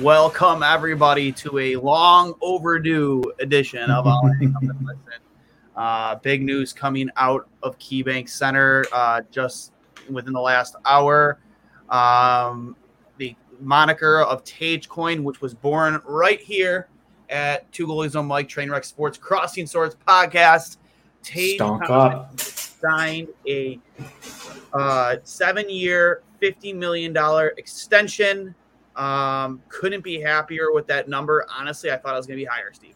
Welcome everybody to a long overdue edition of All Listen. Uh, big news coming out of KeyBank Center uh, just within the last hour. Um, the moniker of Tage Coin, which was born right here at Two Goalies One Mic Trainwreck Sports Crossing Swords podcast. Tage up. signed a uh, seven-year, fifty million dollar extension um, couldn't be happier with that number. Honestly, I thought it was going to be higher, Steve.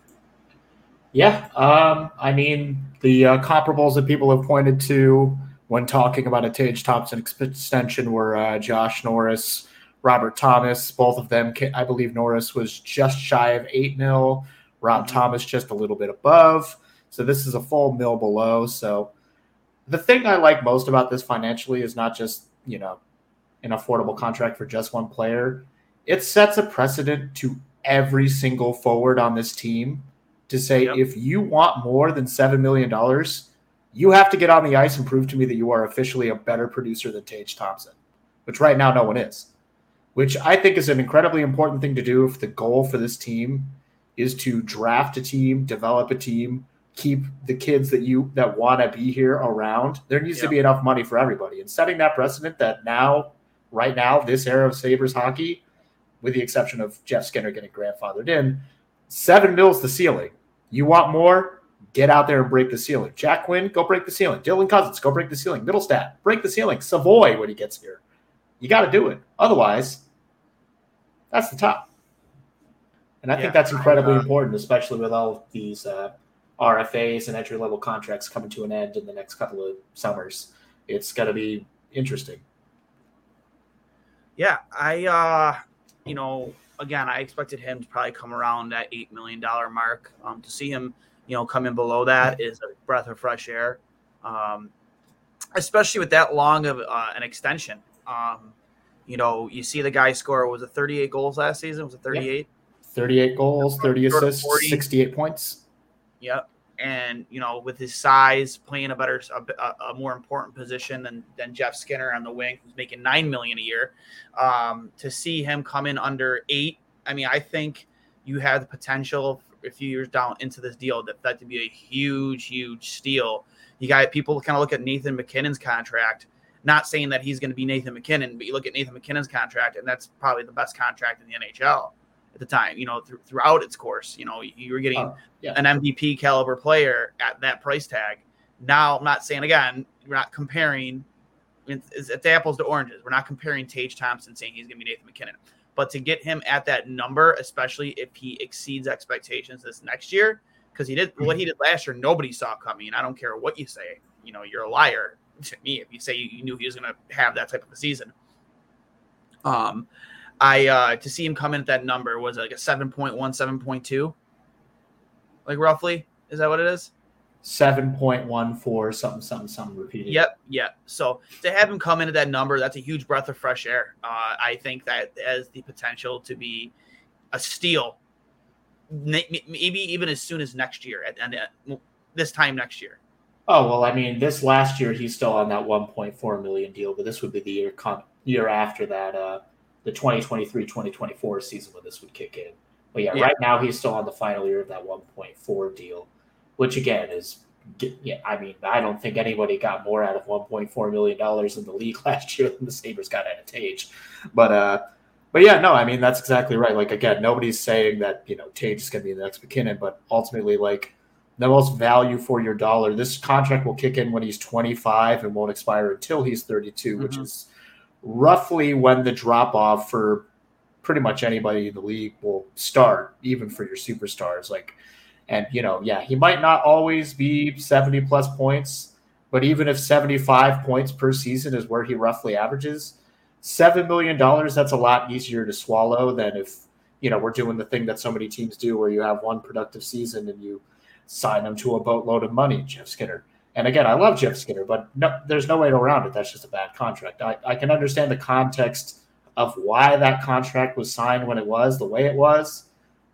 Yeah, um, I mean the uh, comparables that people have pointed to when talking about a Tage Thompson extension were uh, Josh Norris, Robert Thomas. Both of them, I believe Norris was just shy of eight mil. Rob mm-hmm. Thomas just a little bit above. So this is a full mil below. So the thing I like most about this financially is not just you know an affordable contract for just one player it sets a precedent to every single forward on this team to say yep. if you want more than $7 million, you have to get on the ice and prove to me that you are officially a better producer than Tage Thompson, which right now no one is. Which I think is an incredibly important thing to do if the goal for this team is to draft a team, develop a team, keep the kids that you that want to be here around. There needs yep. to be enough money for everybody. And setting that precedent that now, right now, this era of Sabres hockey, with the exception of Jeff Skinner getting grandfathered in. Seven mils the ceiling. You want more? Get out there and break the ceiling. Jack Quinn, go break the ceiling. Dylan Cozens, go break the ceiling. Mittelstadt, break the ceiling. Savoy when he gets here. You got to do it. Otherwise, that's the top. And I yeah, think that's incredibly important, especially with all of these uh, RFAs and entry level contracts coming to an end in the next couple of summers. It's going to be interesting. Yeah, I uh, you know, again, I expected him to probably come around that eight million dollar mark. Um, to see him, you know, come in below that is a breath of fresh air, um, especially with that long of uh, an extension. Um, you know, you see the guy score was it 38 goals last season? Was it 38? 38 goals, 30 assists, 68 points. Yep and you know with his size playing a better a, a, more important position than than jeff skinner on the wing who's making nine million a year um, to see him come in under eight i mean i think you have the potential a few years down into this deal that that to be a huge huge steal. You got people kind of look at nathan mackinnon's contract not saying that he's going to be nathan mackinnon but you look at nathan mackinnon's contract and that's probably the best contract in the nhl at the time. You know, th- throughout its course, you know, you were getting uh, yeah. an MVP caliber player at that price tag. Now, I'm not saying again, we're not comparing. It's, it's apples to oranges. We're not comparing Tage Thompson saying he's going to be Nathan MacKinnon, but to get him at that number, especially if he exceeds expectations this next year, because he did what he did last year, nobody saw coming. I don't care what you say. You know, you're a liar to me if you say you knew he was going to have that type of a season. Um, I uh to see him come in at that number was like a 7.1, 7.2. Like roughly. Is that what it is? 7.14, something, something, something repeated. Yep, yep. So to have him come in at that number, that's a huge breath of fresh air. Uh, I think that has the potential to be a steal, maybe even as soon as next year and this time next year. Oh well, I mean, this last year he's still on that 1.4 million deal, but this would be the year year after that, uh, the 2023-2024 season when this would kick in. But yeah, yeah, right now he's still on the final year of that 1.4 deal, which again is yeah. I mean, I don't think anybody got more out of 1.4 million dollars in the league last year than the Sabres got out of Tage, but uh. But yeah, no, I mean that's exactly right. Like again, nobody's saying that you know Tage is going to be the next MacKinnon, but ultimately, like the most value for your dollar. This contract will kick in when he's 25 and won't expire until he's 32, mm-hmm. which is roughly when the drop off for pretty much anybody in the league will start, even for your superstars. Like, and you know, yeah, he might not always be 70 plus points, but even if 75 points per season is where he roughly averages, $7 million, that's a lot easier to swallow than if, you know, we're doing the thing that so many teams do where you have one productive season and you sign them to a boatload of money, Jeff Skinner. And again, I love Jeff Skinner, but no, there's no way to around it. That's just a bad contract. I, I can understand the context of why that contract was signed when it was the way it was,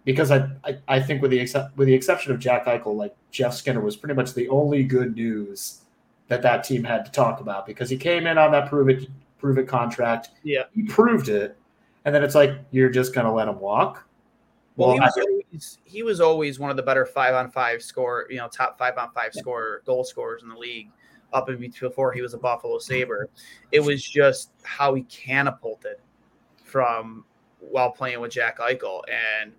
because I, I, I think with the except with the exception of Jack Eichel, like Jeff Skinner was pretty much the only good news that that team had to talk about because he came in on that prove it prove it contract. Yeah, he proved it, and then it's like you're just gonna let him walk. Well, well he, was always, he was always one of the better five on five score, you know, top five on five score goal scorers in the league up in before he was a Buffalo Sabre. It was just how he catapulted from while playing with Jack Eichel. And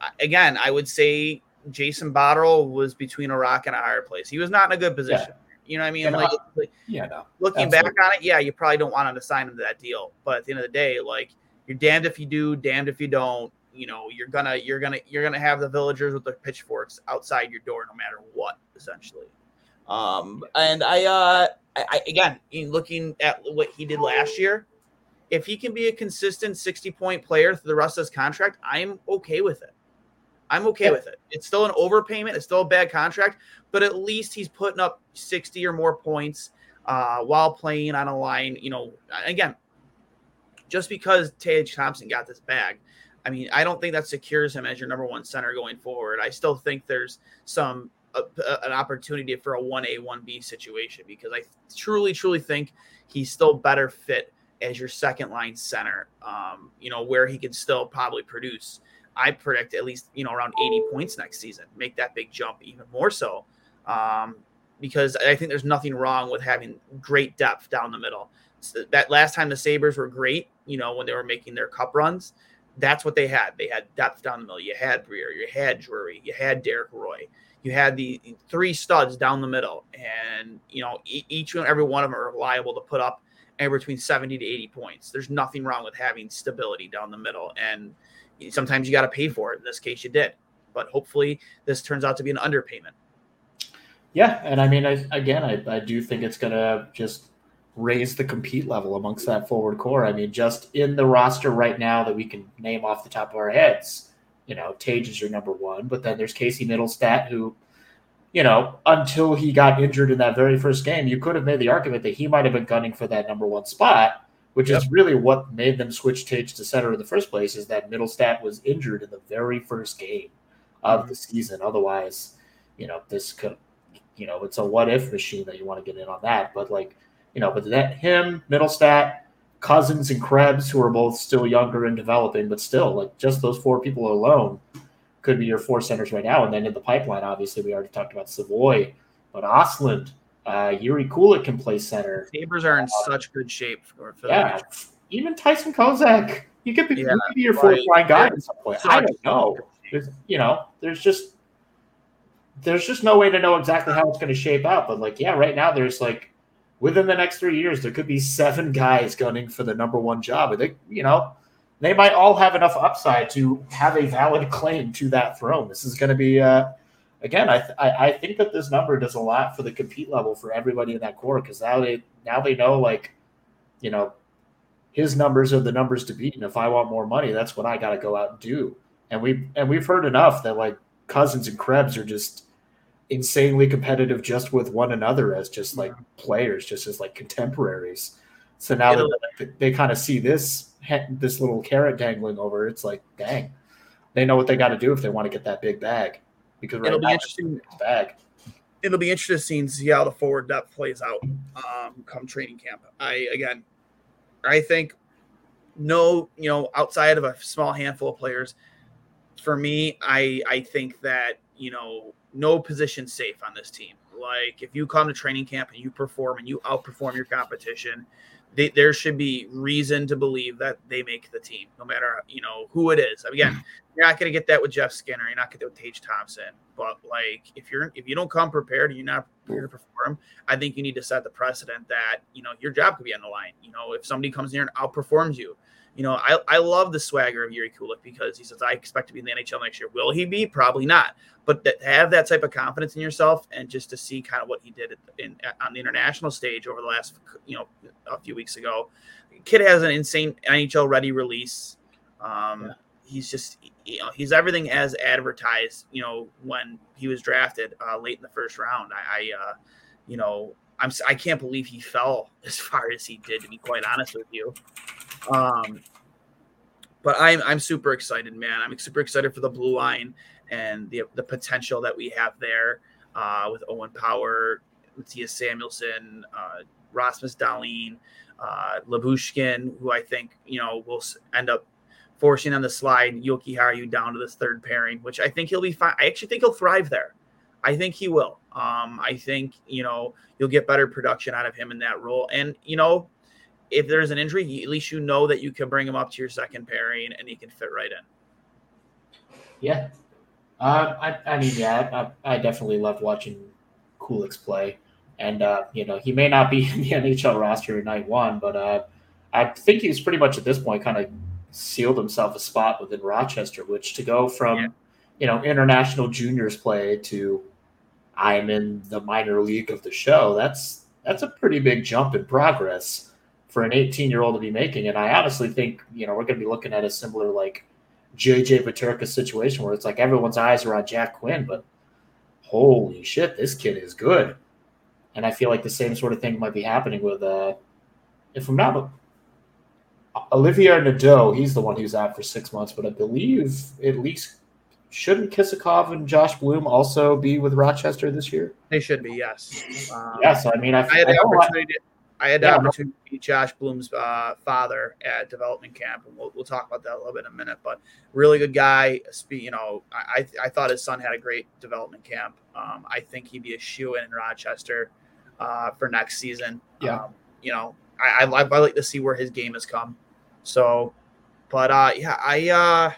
uh, again, I would say Jason Botterill was between a rock and a hard place. He was not in a good position. Yeah. You know what I mean? Like, like, yeah, no. Looking Absolutely. back on it, yeah, you probably don't want him to sign him to that deal. But at the end of the day, like you're damned if you do, damned if you don't you know you're gonna you're gonna you're gonna have the villagers with the pitchforks outside your door no matter what essentially. Um and i uh I, again looking at what he did last year if he can be a consistent 60 point player through the rest of his contract i'm okay with it. I'm okay yeah. with it. It's still an overpayment. It's still a bad contract but at least he's putting up 60 or more points uh, while playing on a line you know again just because Tage Thompson got this bag I mean, I don't think that secures him as your number one center going forward. I still think there's some uh, uh an opportunity for a one A one B situation because I truly truly think he's still better fit as your second line center. Um, you know where he can still probably produce. I predict at least you know around 80 points next season. Make that big jump even more so. Um, because I think there's nothing wrong with having great depth down the middle. So that last time the Sabres were great, you know, when they were making their cup runs, that's what they had. They had depth down the middle. You had Briere, you had Drury, you had Derek Roy, you had the three studs down the middle, and you know each and every one of them are liable to put up anywhere between seventy to eighty points. There's nothing wrong with having stability down the middle, and sometimes you got to pay for it. In this case, you did, but hopefully this turns out to be an underpayment. Yeah, and I mean, I, again, I, I do think it's going to just raise the compete level amongst that forward core. I mean, just in the roster right now that we can name off the top of our heads, you know, Tage is your number one, but then there's Casey Mittelstadt who, you know, until he got injured in that very first game, you could have made the argument that he might have been gunning for that number one spot, which yep. is really what made them switch Tage to center in the first place, is that Mittelstadt was injured in the very first game of mm-hmm. the season. Otherwise, you know, this could, you know, it's a what if machine that you want to get in on that. But like, you know, but that him, Mittelstadt, Cozens, and Krebs, who are both still younger and developing, but still, like just those four people alone could be your four centers right now. And then in the pipeline, obviously, we already talked about Savoy, but Ostlund, uh, Jiri Kulich can play center. Sabres are in uh, such good shape for, for yeah, even Tyson Kozak. He could be, yeah, he could be your fourth line guy at some point. I don't know. There's, you know, there's just there's just no way to know exactly how it's going to shape out. But like, yeah, right now there's like within the next three years, there could be seven guys gunning for the number one job. And they, you know, they might all have enough upside to have a valid claim to that throne. This is going to be, uh, again, I, th- I, I think that this number does a lot for the compete level for everybody in that core because now they now they know like, you know, his numbers are the numbers to beat, and if I want more money, that's what I got to go out and do. And we and we've heard enough that like Cozens and Krebs are just insanely competitive just with one another as just like players, just as like contemporaries. So now that they, they kind of see this this little carrot dangling over, it's like, dang. they know what they got to do if they want to get that big bag. Because right It'll be interesting. it's bag. it'll be interesting to see how the forward depth plays out um, come training camp. I again, I think no, you know, outside of a small handful of players, for me, I I think that you know no position safe on this team. Like if you come to training camp and you perform and you outperform your competition, they, there should be reason to believe that they make the team, no matter you know who it is. Again, hmm. you're not going to get that with Jeff Skinner. You're not going to get with Tage Thompson. But like, if you're if you don't come prepared, and you're not prepared to perform. I think you need to set the precedent that you know your job could be on the line. You know, if somebody comes in here and outperforms you, you know, I, I love the swagger of Jiri Kulich because he says I expect to be in the NHL next year. Will he be? Probably not. But that, to have that type of confidence in yourself and just to see kind of what he did in, on the international stage over the last you know a few weeks ago, kid has an insane NHL ready release. Um, yeah. He's just you know he's everything as advertised. You know when he was drafted uh, late in the first round. I, I uh, you know I'm I can't believe he fell as far as he did. To be quite honest with you. Um, but I'm I'm super excited, man. I'm super excited for the blue line and the the potential that we have there uh, with Owen Power, Mattias Samuelsson, uh, Rasmus Dahlin, uh, Lyubushkin, who I think you know will end up forcing on the slide Jokiharju down to this third pairing, which I think he'll be fine. I actually think he'll thrive there. I think he will. Um, I think you know you'll get better production out of him in that role, and you know if there's an injury, at least you know that you can bring him up to your second pairing and he can fit right in. Yeah. Uh, I, I mean, yeah, I, I definitely love watching Kulich's play. And, uh, you know, he may not be in the NHL roster in night one, but uh, I think he's pretty much at this point kind of sealed himself a spot within Rochester, which to go from, yeah. you know, international juniors play to I'm in the minor league of the show, that's that's a pretty big jump in progress for an 18 year old to be making. And I honestly think, you know, we're going to be looking at a similar like JJ Peterka situation where it's like everyone's eyes are on Jack Quinn, but holy shit, this kid is good. And I feel like the same sort of thing might be happening with, uh, if I'm not, Olivier Nadeau, he's the one who's out for six months, but I believe at least shouldn't Kisakov and Josh Bloom also be with Rochester this year? They should be, yes. Um, yeah, so I mean, I, I had the opportunity. I had the yeah, opportunity to meet Josh Bloom's uh, father at development camp, and we'll, we'll talk about that a little bit in a minute. But really good guy. You know, I I thought his son had a great development camp. Um, I think he'd be a shoe in Rochester uh, for next season. Yeah. Um, you know, I, I, I like to see where his game has come. So, but uh, yeah, I uh,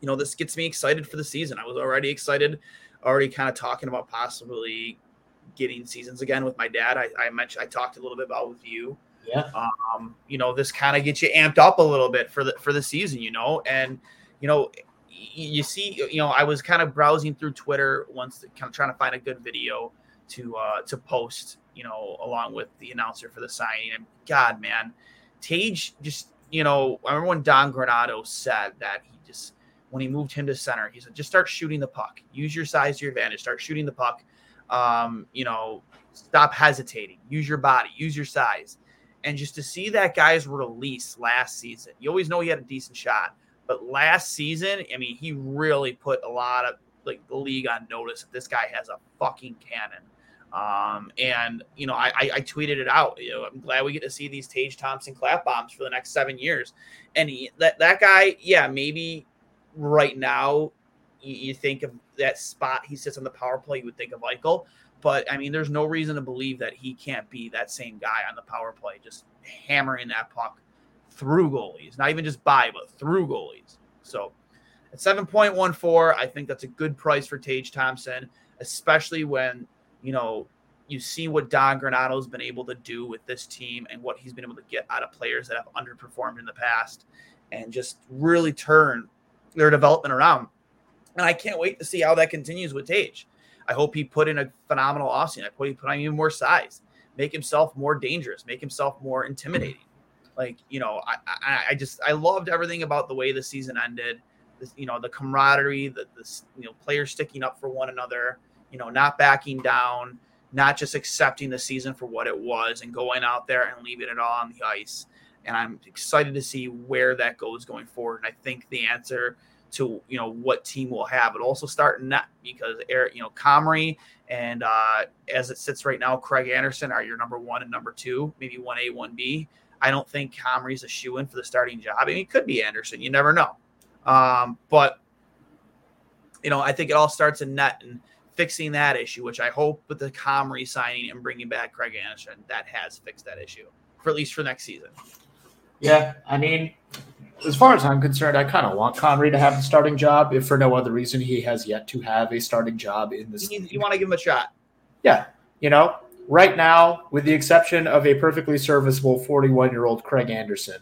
you know, this gets me excited for the season. I was already excited, already kind of talking about possibly getting seasons again with my dad. I, I mentioned I talked a little bit about with you. Yeah. Um, you know, this kind of gets you amped up a little bit for the for the season, you know, and you know, you see, you know, I was kind of browsing through Twitter once, kind of trying to find a good video to uh to post, you know, along with the announcer for the signing. And God, man, Tage just, you know, I remember when Don Granato said that he just when he moved him to center, he said, just start shooting the puck. Use your size to your advantage. Start shooting the puck um, you know, stop hesitating, use your body, use your size. And just to see that guy's release last season, you always know he had a decent shot, but last season, I mean, he really put a lot of like the league on notice that this guy has a fucking cannon. Um, and you know, I, I, I, tweeted it out. You know, I'm glad we get to see these Tage Thompson clap bombs for the next seven years. And he, that that guy, yeah, maybe right now you, you, think of that spot he sits on the power play, you would think of Eichel. But I mean, there's no reason to believe that he can't be that same guy on the power play, just hammering that puck through goalies, not even just by, but through goalies. So at 7.14, I think that's a good price for Tage Thompson, especially when, you know, you see what Don Granato's been able to do with this team and what he's been able to get out of players that have underperformed in the past and just really turn their development around. And I can't wait to see how that continues with Tage. I hope he put in a phenomenal offseason. I hope he put on even more size, make himself more dangerous, make himself more intimidating. Like, you know, I, I, I just, I loved everything about the way the season ended. You know, the camaraderie, the, the, you know, players sticking up for one another, you know, not backing down, not just accepting the season for what it was and going out there and leaving it all on the ice. And I'm excited to see where that goes going forward. And I think the answer – to you know what team will have. But also start net because Eric, you know, Comrie and uh, as it sits right now, Craig Anderson are your number one and number two, maybe one A, one B. I don't think Comrie's a shoe in for the starting job. I mean, it could be Anderson. You never know. Um, but you know, I think it all starts in net and fixing that issue, which I hope with the Comrie signing and bringing back Craig Anderson, that has fixed that issue for at least for next season. Yeah, I mean, as far as I'm concerned, I kind of want Comrie to have the starting job, if for no other reason he has yet to have a starting job in this. You, you want to give him a shot? Yeah, you know, right now, with the exception of a perfectly serviceable 41 year old Craig Anderson,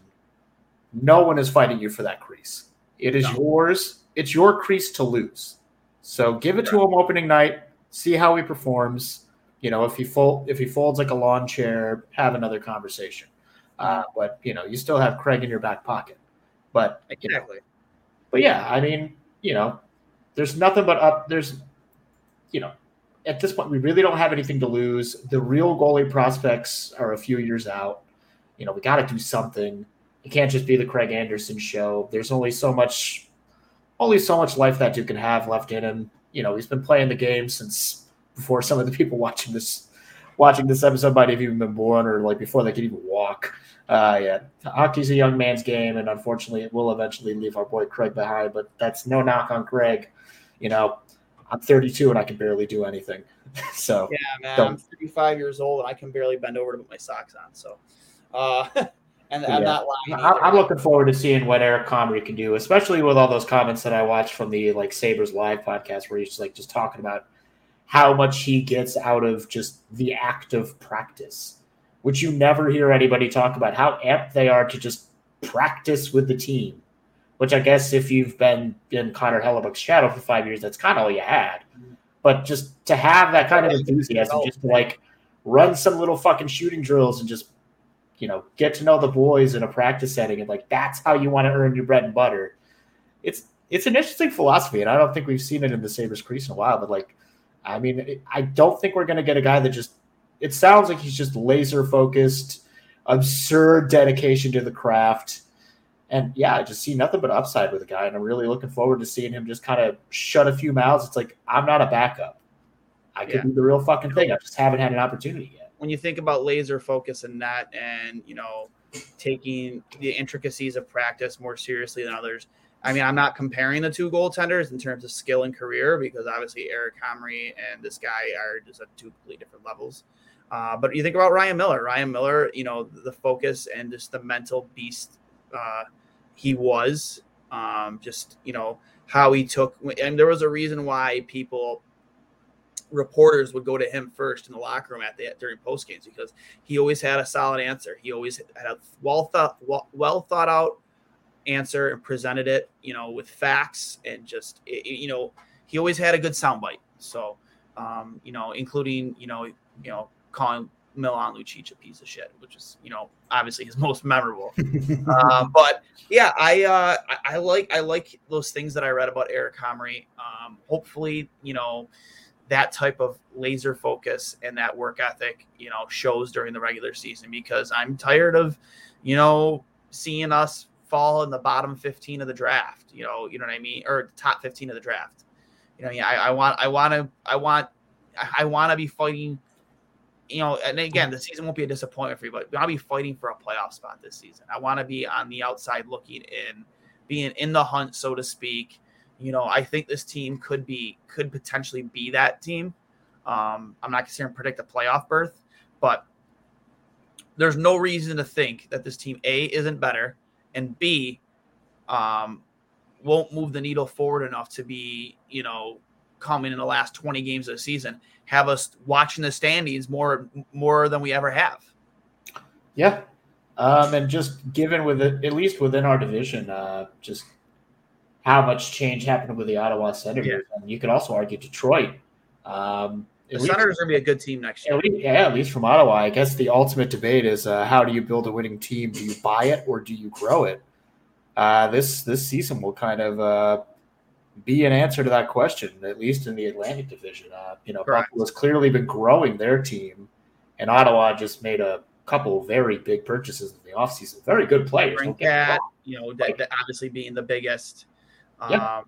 no one is fighting you for that crease. It is no. yours. It's your crease to lose. So give it to him opening night. See how he performs. You know, if he fold if he folds like a lawn chair, have another conversation. Uh, but you know, you still have Craig in your back pocket. But exactly. Know, but yeah, I mean, you know, there's nothing but up. There's, you know, at this point, we really don't have anything to lose. The real goalie prospects are a few years out. You know, we got to do something. It can't just be the Craig Anderson show. There's only so much, only so much life that dude can have left in him. You know, he's been playing the game since before some of the people watching this, watching this episode might have even been born, or like before they could even walk. Uh, yeah, hockey's a young man's game, and unfortunately, it will eventually leave our boy Craig behind. But that's no knock on Craig. You know, I'm 32 and I can barely do anything. so yeah, man, don't. I'm 35 years old and I can barely bend over to put my socks on. So, uh, and I'm not lying. I'm looking forward to seeing what Eric Comrie can do, especially with all those comments that I watched from the like Sabres live podcast where he's like just talking about how much he gets out of just the act of practice, which you never hear anybody talk about how amped they are to just practice with the team which I guess if you've been in Connor Hellebuyck's shadow for five years, that's kind of all you had. But just to have that kind of enthusiasm, just to like run some little fucking shooting drills and just, you know, get to know the boys in a practice setting and like that's how you want to earn your bread and butter. It's it's an interesting philosophy, and I don't think we've seen it in the Sabres crease in a while. But like, I mean, I don't think we're going to get a guy that just. It sounds like he's just laser focused, absurd dedication to the craft and yeah, I just see nothing but upside with the guy, and I'm really looking forward to seeing him just kind of shut a few mouths. It's like I'm not a backup. I could yeah. do the real fucking thing. I just haven't had an opportunity yet. When you think about laser focus and that, and you know, taking the intricacies of practice more seriously than others. I mean, I'm not comparing the two goaltenders in terms of skill and career because obviously Eric Comrie and this guy are just at two completely different levels. Uh, but you think about Ryan Miller. Ryan Miller, you know, the focus and just the mental beast uh, he was. Um, just you know how he took, and there was a reason why people reporters would go to him first in the locker room at the during post games because he always had a solid answer. He always had a well thought well, well thought out answer and presented it, you know, with facts and just you know he always had a good soundbite. So, um, you know, including you know you know calling Milan Lucic a piece of shit, which is you know obviously his most memorable. um, but yeah, I, uh, I, like I like those things that I read about Eric Comrie. Um, hopefully, you know that type of laser focus and that work ethic, you know, shows during the regular season because I'm tired of, you know, seeing us fall in the bottom 15 of the draft. You know, you know what I mean, or top 15 of the draft. You know, yeah, I, I want, I want to, I want, I want to be fighting you know, and again, the season won't be a disappointment for you, but I'll be fighting for a playoff spot this season. I want to be on the outside looking in, being in the hunt, so to speak. You know, I think this team could be, could potentially be that team. Um, I'm not considering predict a playoff berth, but there's no reason to think that this team A isn't better and B um, won't move the needle forward enough to be, you know, coming in the last 20 games of the season have us watching the standings more more than we ever have. Yeah, um, and just given with it, at least within our division, uh, just how much change happened with the Ottawa Senators, yeah. and you could also argue Detroit. Um, the Senators are going to be a good team next year. At least, yeah, at least from Ottawa. I guess the ultimate debate is uh, how do you build a winning team? Do you buy it or do you grow it? Uh, this this season will kind of uh, be an answer to that question, at least in the Atlantic Division. Uh, you know, Correct. Buffalo's clearly been growing their team, and Ottawa just made a couple very big purchases in the offseason. Very good players. You know, obviously being the biggest Yeah. Um,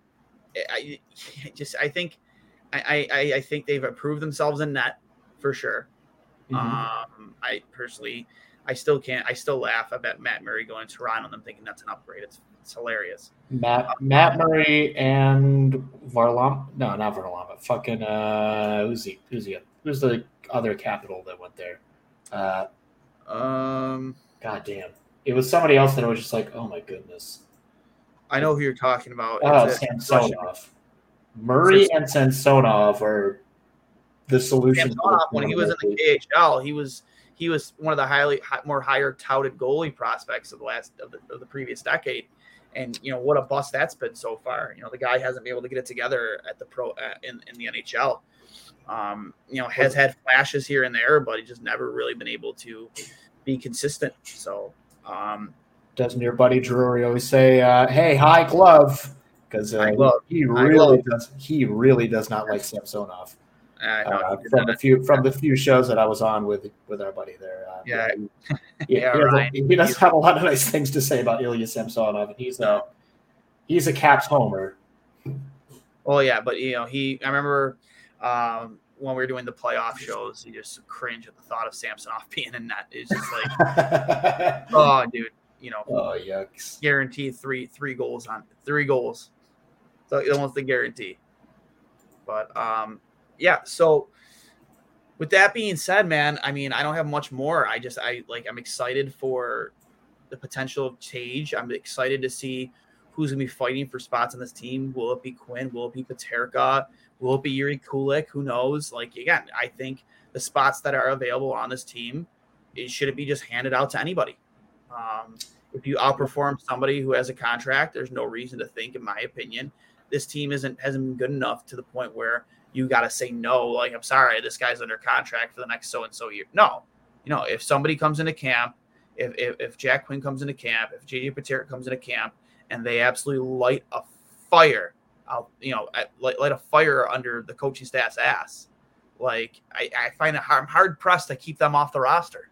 I, I just I think I, I I think they've improved themselves in net for sure. Mm-hmm. Um, I personally I still can't. I still laugh about Matt Murray going to Toronto and I'm thinking that's an upgrade. It's it's hilarious. Matt Matt Murray and Varlam. No, not Varlam. Fucking uh, who's he? Who's he? Who's the other capital that went there? Uh, um. God damn. It was somebody else that I was just like, oh my goodness. I know who you're talking about. Oh, Samsonov. Murray and Samsonov are the solution. Samsonov, when he was in the KHL, he was he was one of the highly more higher touted goalie prospects of the last of the, of the previous decade. And you know what a bust that's been so far. You know the guy hasn't been able to get it together at the pro uh, in in the NHL. Um, you know has had flashes here and there, but he just never really been able to be consistent. So um, doesn't your buddy Drury always say, uh, "Hey, high glove"? Because uh, he really does. He really does not like Samsonov. Uh, from the few from the few shows that I was on with with our buddy there. Uh, yeah, he, yeah, he, he, he does have a lot of nice things to say about Ilya Samsonov, and he's a he's a Caps homer. Well, yeah, but you know, he I remember um, when we were doing the playoff shows, he just cringe at the thought of Samsonov being in that. It's just like, oh, dude, you know, oh yucks, guaranteed three three goals on three goals. So almost the guarantee. But um, yeah, so with that being said, man, I mean, I don't have much more. I just I like I'm excited for the potential of change. I'm excited to see who's gonna be fighting for spots on this team. Will it be Quinn? Will it be Peterka? Will it be Jiri Kulich? Who knows? Like again, I think the spots that are available on this team, it should it be just handed out to anybody. Um, if you outperform somebody who has a contract, there's no reason to think, in my opinion, this team isn't hasn't been good enough to the point where you got to say no. Like, I'm sorry, this guy's under contract for the next so and so year. No, you know, if somebody comes into camp, if, if, if Jack Quinn comes into camp, if JJ Peterka comes into camp, and they absolutely light a fire out, you know, light, light a fire under the coaching staff's ass. Like, I, I find it hard, I'm hard pressed to keep them off the roster.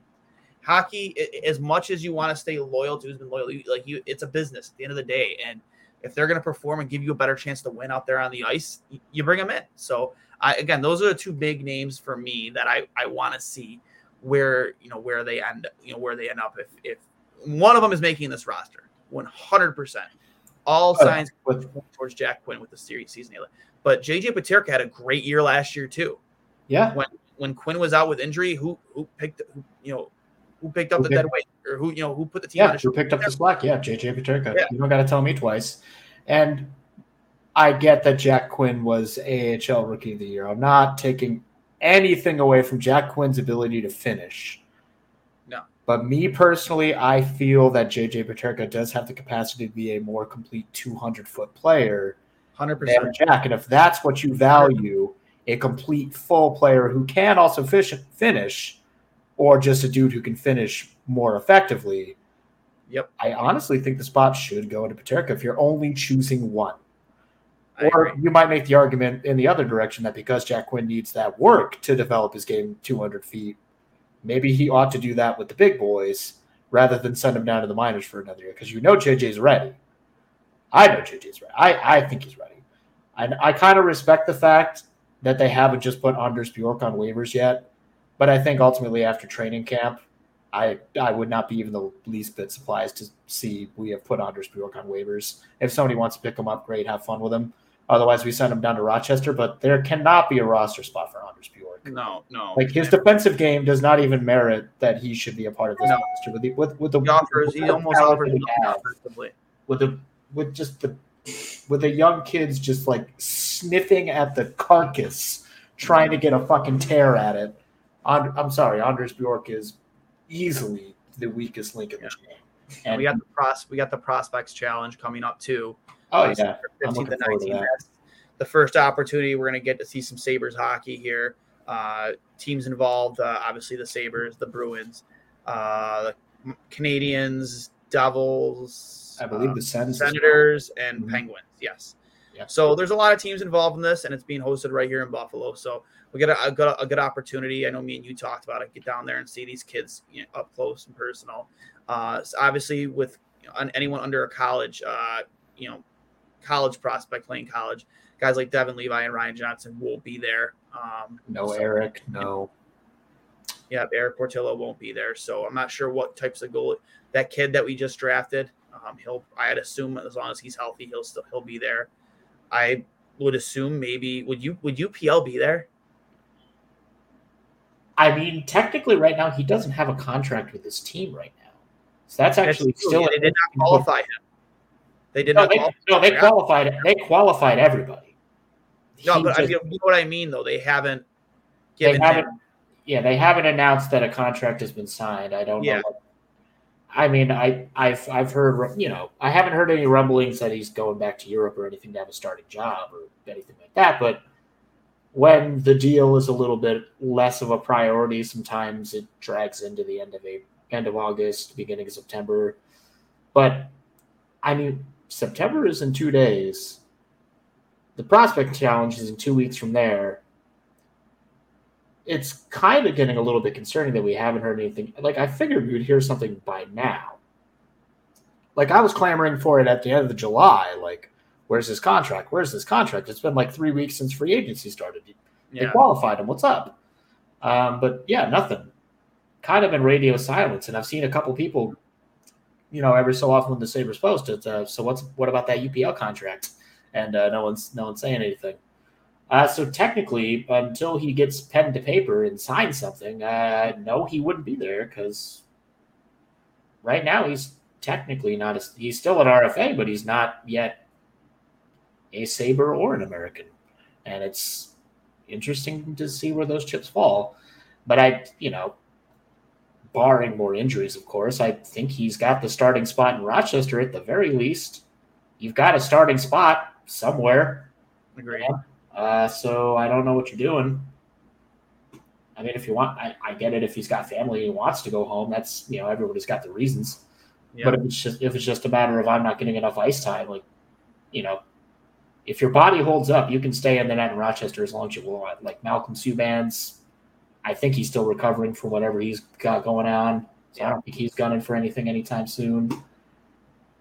Hockey, as much as you want to stay loyal to who's been loyal, like you, it's a business at the end of the day, and if they're going to perform and give you a better chance to win out there on the ice, you bring them in. So I, again, those are the two big names for me that I, I want to see where you know where they end you know where they end up if if one of them is making this roster 100% all signs with towards Jack Quinn with the series season but JJ Peterka had a great year last year too. Yeah. When when Quinn was out with injury who who picked who, you know who picked up who the picked, dead weight or who you know who put the team yeah, who picked up the slack. Yeah, JJ Peterka. Yeah. You don't got to tell me twice. And I get that Jack Quinn was AHL Rookie of the Year. I'm not taking anything away from Jack Quinn's ability to finish. No. But me personally, I feel that JJ Peterka does have the capacity to be a more complete 200 foot player. 100% Jack. And if that's what you value, a complete full player who can also fish, finish, or just a dude who can finish more effectively. Yep. I honestly think the spot should go to Peterka if you're only choosing one. I or agree. you might make the argument in the other direction that because Jack Quinn needs that work to develop his game 200 feet, maybe he ought to do that with the big boys rather than send him down to the minors for another year because you know JJ's ready. I know JJ's ready. I, I think he's ready. I, I kind of respect the fact that they haven't just put Anders Bjork on waivers yet but I think ultimately after training camp, I I would not be even the least bit surprised to see we have put Anders Bjork on waivers. If somebody wants to pick him up, great, have fun with him. Otherwise, we send him down to Rochester. But there cannot be a roster spot for Anders Bjork. No, no. Like his defensive game does not even merit that he should be a part of this no. roster. With the with, with the he offers, he almost offers with the with just the with the young kids just like sniffing at the carcass, trying to get a fucking tear at it I'm sorry, Anders Bjork is easily the weakest link in the chain. And we got the pros we got the prospects challenge coming up too. Oh uh, yeah, 15 to 19. the first opportunity we're going to get to see some Sabres hockey here. Uh, teams involved, uh, obviously the Sabres, the Bruins, uh, the Canadiens, Devils. I believe the uh, Senators and mm-hmm. Penguins. Yes. Yeah. So there's a lot of teams involved in this, and it's being hosted right here in Buffalo. So we get a, a, good, a good opportunity. I know me and you talked about it. Get down there and see these kids you know, up close and personal. Uh, so obviously, with you know, anyone under a college, uh, you know, college prospect playing college. Guys like Devin Levi and Ryan Johnson won't be there. Um, no so, Eric, no. Yeah, Erik Portillo won't be there. So I'm not sure what types of goal that kid that we just drafted. Um, he'll I'd assume as long as he's healthy, he'll still he'll be there. I would assume maybe would you would UPL be there? I mean, technically, right now he doesn't have a contract with his team right now, so that's actually that's still. They did not qualify him. They did no, not. They, qualify. no, they qualified. They qualified everybody. No, he but just, I mean, you know what I mean though. They haven't given they haven't, him. Yeah, they haven't announced that a contract has been signed. I don't yeah. know. What, I mean, I, I've I've heard you know I haven't heard any rumblings that he's going back to Europe or anything to have a starting job or anything like that. But when the deal is a little bit less of a priority, sometimes it drags into the end of end of August, beginning of September. But I mean, September is in two days. The prospect challenge is in two weeks from there. It's kind of getting a little bit concerning that we haven't heard anything. Like I figured we would hear something by now. Like I was clamoring for it at the end of July. Like Where's his contract? Where's his contract? It's been like three weeks since free agency started. They yeah. qualified him. What's up? Um, but yeah, nothing. Kind of in radio silence. And I've seen a couple people, you know, every so often when the Sabres post it. Uh, so what's what about that UPL contract? And uh, no one's no one's saying anything. Uh, so technically, until he gets pen to paper and signs something, uh, no, he wouldn't be there because right now he's technically not. A, he's still an RFA, but he's not yet a Sabre or an American. And it's interesting to see where those chips fall. But I, you know, barring more injuries, of course, I think he's got the starting spot in Rochester at the very least. You've got a starting spot somewhere. Agreed. Uh, so I don't know what you're doing. I mean, if you want, I, I get it. If he's got family and he wants to go home, that's you know everybody's got the reasons. Yeah. But if it's just if it's just a matter of I'm not getting enough ice time, like you know, if your body holds up, you can stay in the net in Rochester as long as you want. Like Malcolm Subban's, I think he's still recovering from whatever he's got going on. So I don't think he's gunning for anything anytime soon.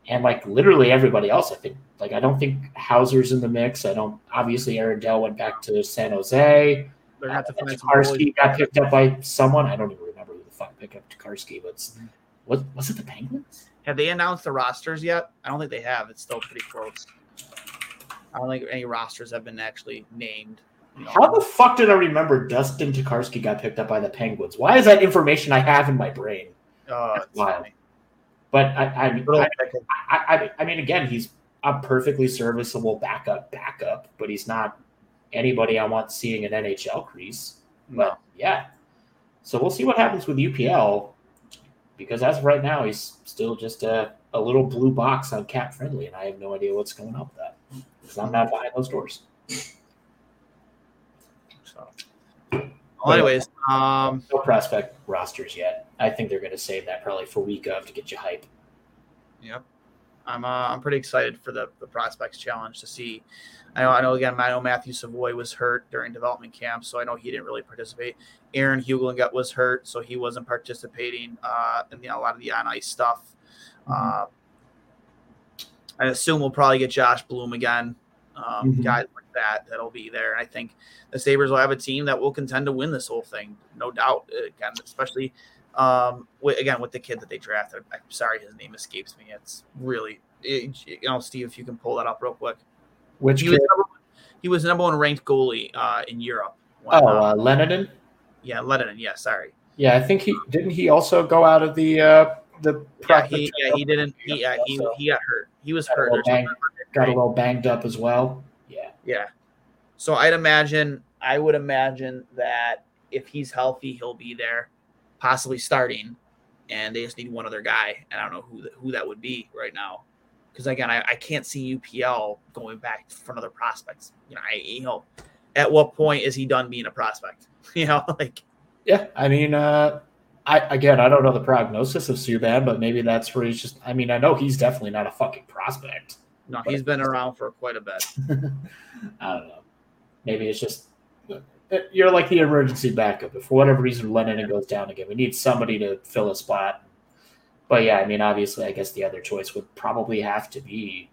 And like literally everybody else, I think. Like I don't think Houser's in the mix. I don't. Obviously, Aaron Dell went back to San Jose. They're uh, got picked up by someone. I don't even remember who the fuck picked up Tokarski, but mm-hmm. what was it? The Penguins? Have they announced the rosters yet? I don't think they have. It's still pretty close. I don't think any rosters have been actually named. You know. How the fuck did I remember Dustin Tokarski got picked up by the Penguins? Why is that information I have in my brain? Oh, wild. But I, I, I, I, I mean, again, he's a perfectly serviceable backup, backup, but he's not anybody I want seeing an NHL crease. No. But yeah, so we'll see what happens with UPL because as of right now, he's still just a, a little blue box on cap friendly, and I have no idea what's going on with that because I'm not behind those doors. So, well, anyways, um, no prospect rosters yet. I think they're going to save that probably for week of to get you hype. Yep, I'm uh, I'm pretty excited for the the prospects challenge to see. I know I know again. I know Matthew Savoy was hurt during development camp, so I know he didn't really participate. Aaron Huglen was hurt, so he wasn't participating uh, in the, a lot of the on ice stuff. Mm-hmm. Uh, I assume we'll probably get Josh Bloom again. Um, mm-hmm. Guys like that that'll be there. And I think the Sabres will have a team that will contend to win this whole thing, no doubt. Again, especially um, with, again with the kid that they drafted. I'm sorry, his name escapes me. It's really, it, you know, Steve, if you can pull that up real quick. Which he, was number, he was the number one ranked goalie uh, in Europe. When, oh, uh, Leinonen. Yeah, Leinonen. Yeah, sorry. Yeah, I think he didn't. He also go out of the uh, the. Yeah, he, yeah, he didn't. He, yeah, he, he got hurt. He was got hurt. A got a little banged up as well. Yeah. Yeah. So I'd imagine, I would imagine that if he's healthy, he'll be there, possibly starting, and they just need one other guy. And I don't know who who that would be right now, because again, I, I can't see UPL going back for another prospects. You know, I you know, at what point is he done being a prospect? You know, like. Yeah, I mean, uh, I again, I don't know the prognosis of Subban, but maybe that's where he's just. I mean, I know he's definitely not a fucking prospect. No, he's been around for quite a bit. I don't know. Maybe it's just you're like the emergency backup. If for whatever reason Lennon goes down again, we need somebody to fill a spot. But yeah, I mean, obviously, I guess the other choice would probably have to be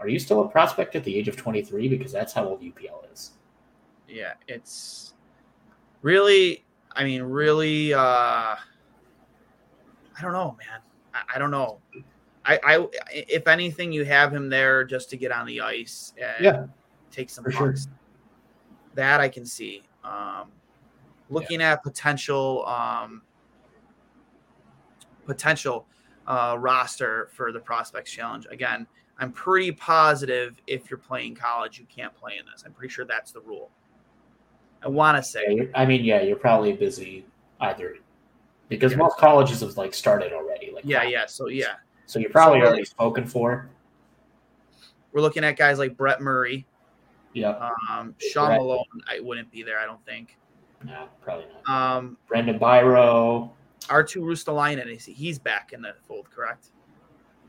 are you still a prospect at the age of 23? Because that's how old UPL is. Yeah, it's really, I mean, really, uh, I don't know, man. I, I don't know. I, I, if anything, you have him there just to get on the ice and Yeah, take some sure. That I can see. Um, looking at potential, um, potential uh, roster for the prospects challenge. Again, I'm pretty positive if you're playing college, you can't play in this. I'm pretty sure that's the rule. I want to say, I mean, yeah, you're probably busy either because Yeah. most colleges have like started already. Like, yeah, yeah. So yeah, So you're probably So- already spoken for. we're looking at guys like Brett Murray, Yeah, um, Sean Brett. Malone. I wouldn't be there, I don't think. no, probably not. Um, Brandon Biro. R2 Ruotsalainen, he's back in the fold, correct?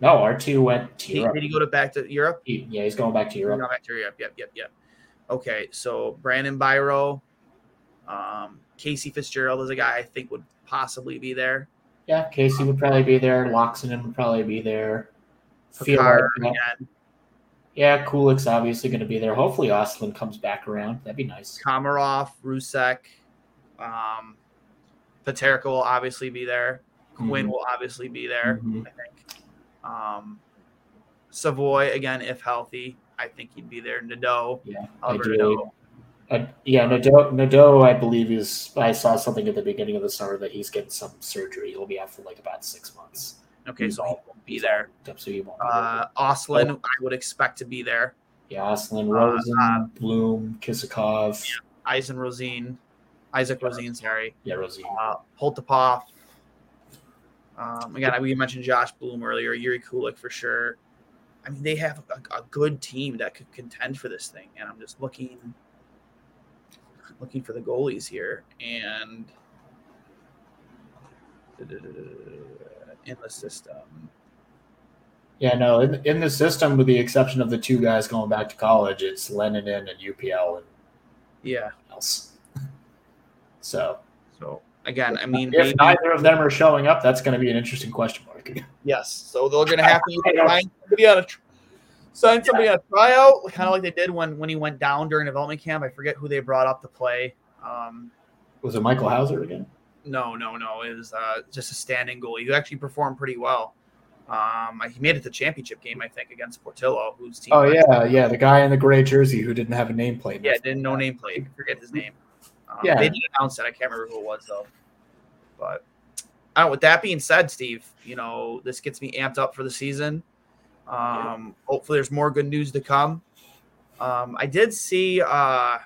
No, R two went to He, Europe. did he go to back to Europe? He- yeah, he's going back to He's Europe. gone back to Europe. Yep, yep, yep. Okay, so Brandon Biro, um, Casey Fitzgerald is a guy I think would possibly be there. Yeah, Casey would probably be there. Laaksonen would probably be there. Picard like- again, yeah, Kulich's obviously going to be there. Hopefully, Oslin comes back around. That'd be nice. Komarov, Rusek, um, Peterka will obviously be there. Quinn Mhm. will obviously be there. Mhm. I think. Um, Savoie again, if healthy, I think he'd be there. Nadeau, Yeah, ideally. Nadeau. Uh, yeah, Nadeau, Nadeau, I believe is. I saw something at the beginning of the summer that he's getting some surgery. He'll be out for like about six months. Okay, so he won't be there. So he won't Uh, Oslin, I would expect to be there. Yeah, Oslin, uh, Rosen, uh, Bloom, Kisakov. Yeah, Eisen Rosine, Isaac Rosine, sorry. Yeah, Rosine. Uh, Poltapov. Um, again, we mentioned Josh Bloom earlier, Jiri Kulich for sure. I mean, they have a, a good team that could contend for this thing, and I'm just looking, looking for the goalies here, and in the system. Yeah, no, in, in the system, with the exception of the two guys going back to college, it's Leinonen and UPL and Yeah. else. So So again, I mean, if maybe, neither of them are showing up, that's going to be an interesting question mark. yes. So they're going to have to either find somebody on a tr- sign somebody on a tryout, kind of like they did when when he went down during development camp. I forget who they brought up to play. Um, Was it Michael Houser again? no, no, no. It was uh, just a standing goalie who actually performed pretty well. Um, he made it to the championship game, I think, against Portillo, whose team. Oh yeah, yeah, the guy in the gray jersey who didn't have a nameplate. Yeah, didn't know nameplate. Forget his name. Um, Yeah. they did announce it. I can't remember who it was though. But uh, with that being said, Steve, you know this gets me amped up for the season. Um, Hopefully, there's more good news to come. Um, I did see uh,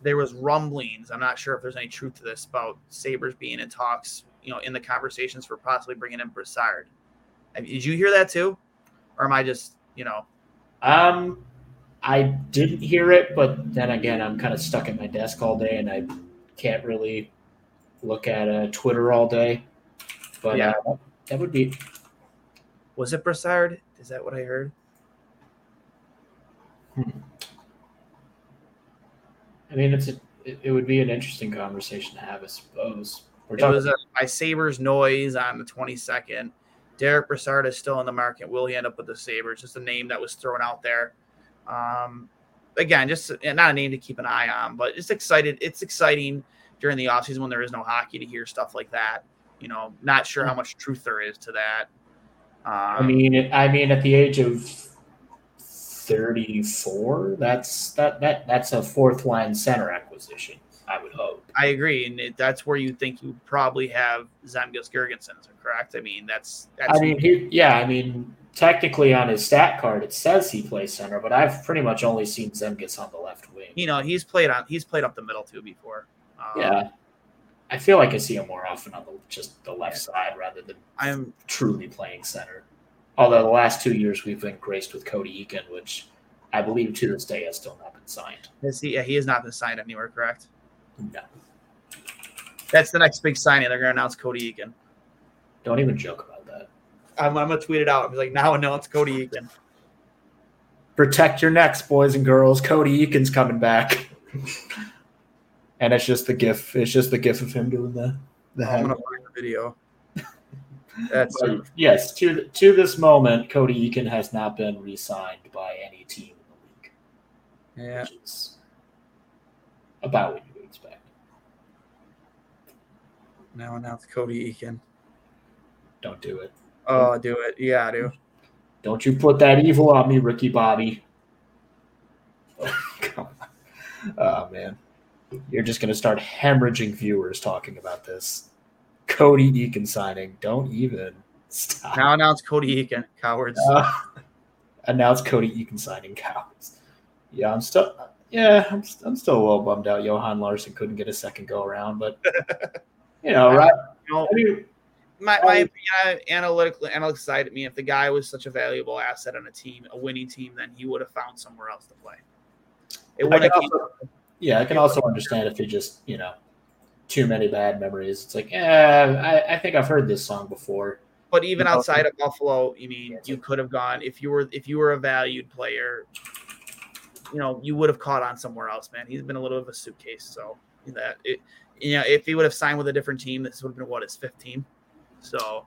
there was rumblings. I'm not sure if there's any truth to this about Sabres being in talks. You know, in the conversations for possibly bringing in Brassard. Did you hear that too, or am I just you know? Um, I didn't hear it, but then again, I'm kind of stuck at my desk all day, and I can't really look at uh, Twitter all day. But Yeah. uh, that would be Was it Brassard? Is that what I heard? I mean, it's a, it, it would be an interesting conversation to have, I suppose. We're It talking, was a, by Sabres noise on the 22nd. Derek Brassard is still in the market. Will he end up with the Sabres? Just a name that was thrown out there. Um, again, just not a name to keep an eye on, but it's excited. It's exciting during the offseason when there is no hockey to hear stuff like that. You know, not sure how much truth there is to that. Um, I mean, I mean, at the age of thirty-four, that's that that that's a fourth line center acquisition. I would hope. I agree, and it, that's where you think you probably have Zemgus Girgensons. Is correct? I mean, that's that's I mean, he, yeah, I mean, technically on his stat card it says he plays center, but I've pretty much only seen Zemgus on the left wing. you know he's played on he's played up the middle too before. Um, Yeah, I feel like I see him more often on the just the left side rather than I'm truly playing center. Although the last two years we've been graced with Cody Eakin, which I believe to this day has still not been signed. Is he, yeah, he has not been signed anywhere, correct? No, That's the next big signing. They're going to announce Cody Eakin. don't even joke about. I'm, I'm going to tweet it out. I'm like, now announce Cody Eakin. Protect your necks, boys and girls. Cody Eakin's coming back. and it's just the gif. It's just the gif of him doing the the I'm head. going to find the video. That's But yes, to to this moment, Cody Eakin has not been re-signed by any team in the league, yeah. which is about what you would expect. Now announce Cody Eakin. Don't do it. Oh, do it. Yeah, I do. Don't you put that evil on me, Ricky Bobby. Come on. Oh man. You're just gonna start hemorrhaging viewers talking about this. Cody Eakin signing. Don't even stop. Now announce Cody Eakin. Cowards. Uh, announce Cody Eakin signing cowards. Yeah, I'm still yeah, I'm, I'm still a little bummed out. Johan Larsson couldn't get a second go around, but you know, right? I mean, my, my uh, analytical analytics side at me, if the guy was such a valuable asset on a team, a winning team, then he would have found somewhere else to play. It would have. yeah, I can also understand if he just, you know, too many bad memories. It's like, yeah, I, I think I've heard this song before. But even outside of Buffalo, you mean you could have gone if you were if you were a valued player. You know, you would have caught on somewhere else, man. He's been a little bit of a suitcase, so that it. You know, if he would have signed with a different team, this would have been what his fifth team. So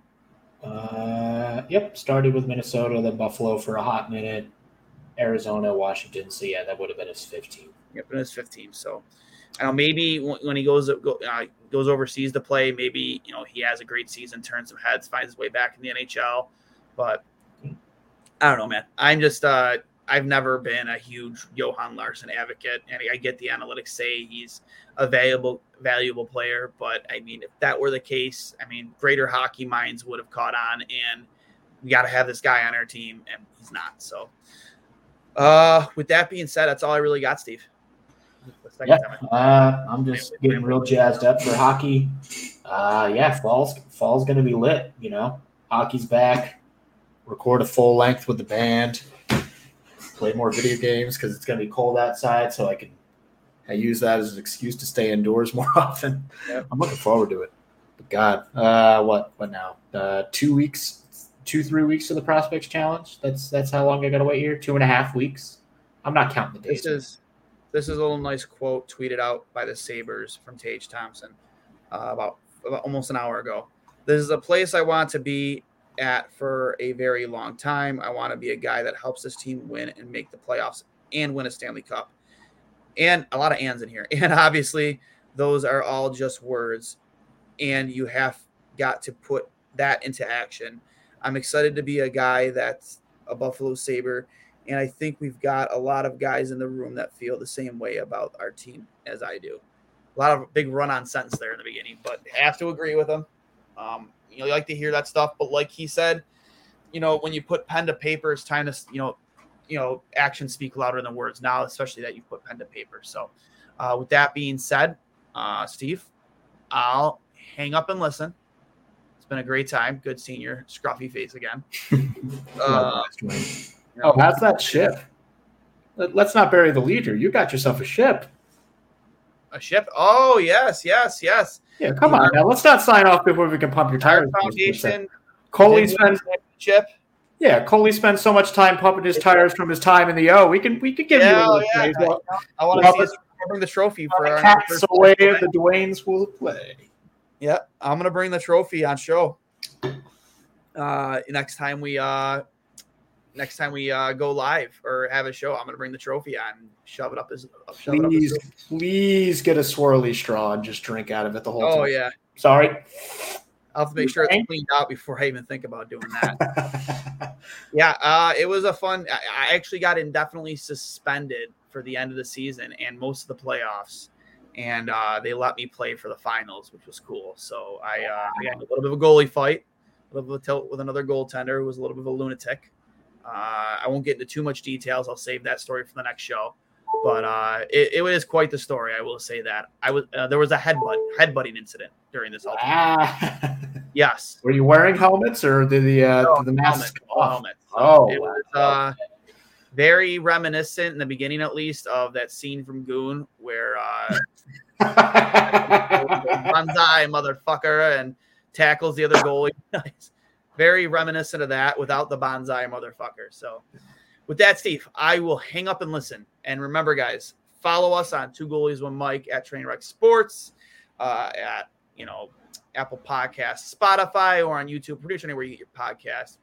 Uh, yep, started with Minnesota, then Buffalo for a hot minute, Arizona, Washington. So yeah, that would have been his 15. Yep, in his 15. So, I don't know. Maybe when when he goes go, uh, goes overseas to play, maybe you know he has a great season, turns some heads, finds his way back in the NHL. But I don't know, man. I'm just uh, I've never been a huge Johan Larsson advocate, and I get the analytics say he's a valuable valuable player, but I mean, if that were the case, I mean, greater hockey minds would have caught on, and we got to have this guy on our team, and he's not. So, uh, with that being said, that's all I really got, Steve. Yeah, uh, I'm just getting real jazzed up for hockey. Uh, yeah, fall's fall's gonna be lit. You know, hockey's back. Record a full length with the band. Play more video games because it's gonna be cold outside, so I can I use that as an excuse to stay indoors more often. Yep. I'm looking forward to it. But God, uh, what what now? Uh, two weeks, two three weeks to the prospects challenge. That's that's how long I gotta wait here. Two and a half weeks. I'm not counting the days. This is this is a little nice quote tweeted out by the Sabres from Tage Thompson uh, about, about almost an hour ago. This is a place I want to be at for a very long time. I want to be a guy that helps this team win and make the playoffs and win a Stanley Cup. And a lot of ands in here. And obviously, those are all just words. And you have got to put that into action. I'm excited to be a guy that's a Buffalo Sabre and I think we've got a lot of guys in the room that feel the same way about our team as I do. A lot of big run on sentence there in the beginning, but have to agree with them. Um, you know, you like to hear that stuff, but like he said, you know, when you put pen to paper, it's time to, you know, you know, actions speak louder than words now, especially that you've put pen to paper. So, uh, with that being said, uh, Steve, I'll hang up and listen. It's been a great time. Good seeing your scruffy face again. Uh, Oh, how's that ship? Let- Let's not bury the leader. You got yourself a ship. a ship. Oh yes, yes, yes. Yeah, come on now. Let's not sign off before we can pump your tires. Foundation. Coley spends championship. yeah, Coley spends so much time pumping his tires from his time in the O. We can we could give you a little yeah. praise. Well, I want to see us bring the trophy for the our first away the Dwayne's will play. Yeah, I'm gonna bring the trophy on show. Uh, next time we uh, next time we uh go live or have a show, I'm gonna bring the trophy on, and shove it up his. It up Please, please get a swirly straw and just drink out of it the whole Oh time. Oh yeah, Sorry. I'll have to make sure it's cleaned out before I even think about doing that. yeah, uh, it was a fun. I, I actually got indefinitely suspended for the end of the season and most of the playoffs, and uh, they let me play for the finals, which was cool. So I, uh, I had a little bit of a goalie fight, a little bit of a tilt with another goaltender who was a little bit of a lunatic. Uh, I won't get into too much details. I'll save that story for the next show. But uh, it, it was quite the story. I will say that I was uh, there was a headbutt headbutting incident during this. Ah. Yes, Were you wearing helmets or did the uh, No, did the mask helmet, helmet. Oh, it was uh, very reminiscent in the beginning, at least, of that scene from Goon where uh, Banzai motherfucker and tackles the other goalie. Very reminiscent of that without the Banzai motherfucker. So, with that, Steve, I will hang up and listen. And remember, guys, follow us on Two Goalies One Mic at Trainwreck Sports, uh, at you know Apple Podcasts, Spotify, or on YouTube, pretty much anywhere you get your podcast.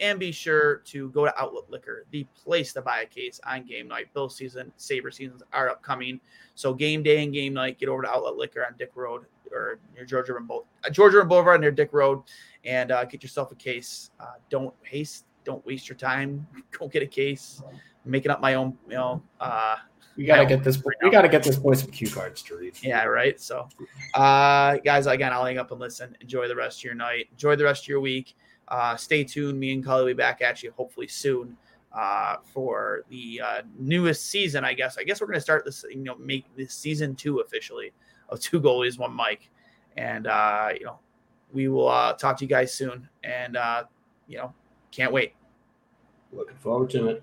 And be sure to go to Outlet Liquor, the place to buy a case on game night. Bill season, Sabre seasons are upcoming. So game day and game night, get over to Outlet Liquor on Dick Road or near Georgia and Boulevard, uh, Georgia and Boulevard near Dick Road, and uh, get yourself a case. Uh, don't haste, don't waste your time. Go get a case. I'm making up my own, you know. Uh, we gotta get this. We gotta get this boy some cue cards to read. Yeah, right. So, uh, guys, again, I'll hang up and listen. Enjoy the rest of your night. Enjoy the rest of your week. Uh, stay tuned. Me and Cully will be back at you hopefully soon uh, for the uh, newest season. I guess. I guess we're going to start this. You know, make this season two officially of two goalies, one mic, and uh, you know, we will uh, talk to you guys soon. And uh, you know, can't wait. Looking forward to it.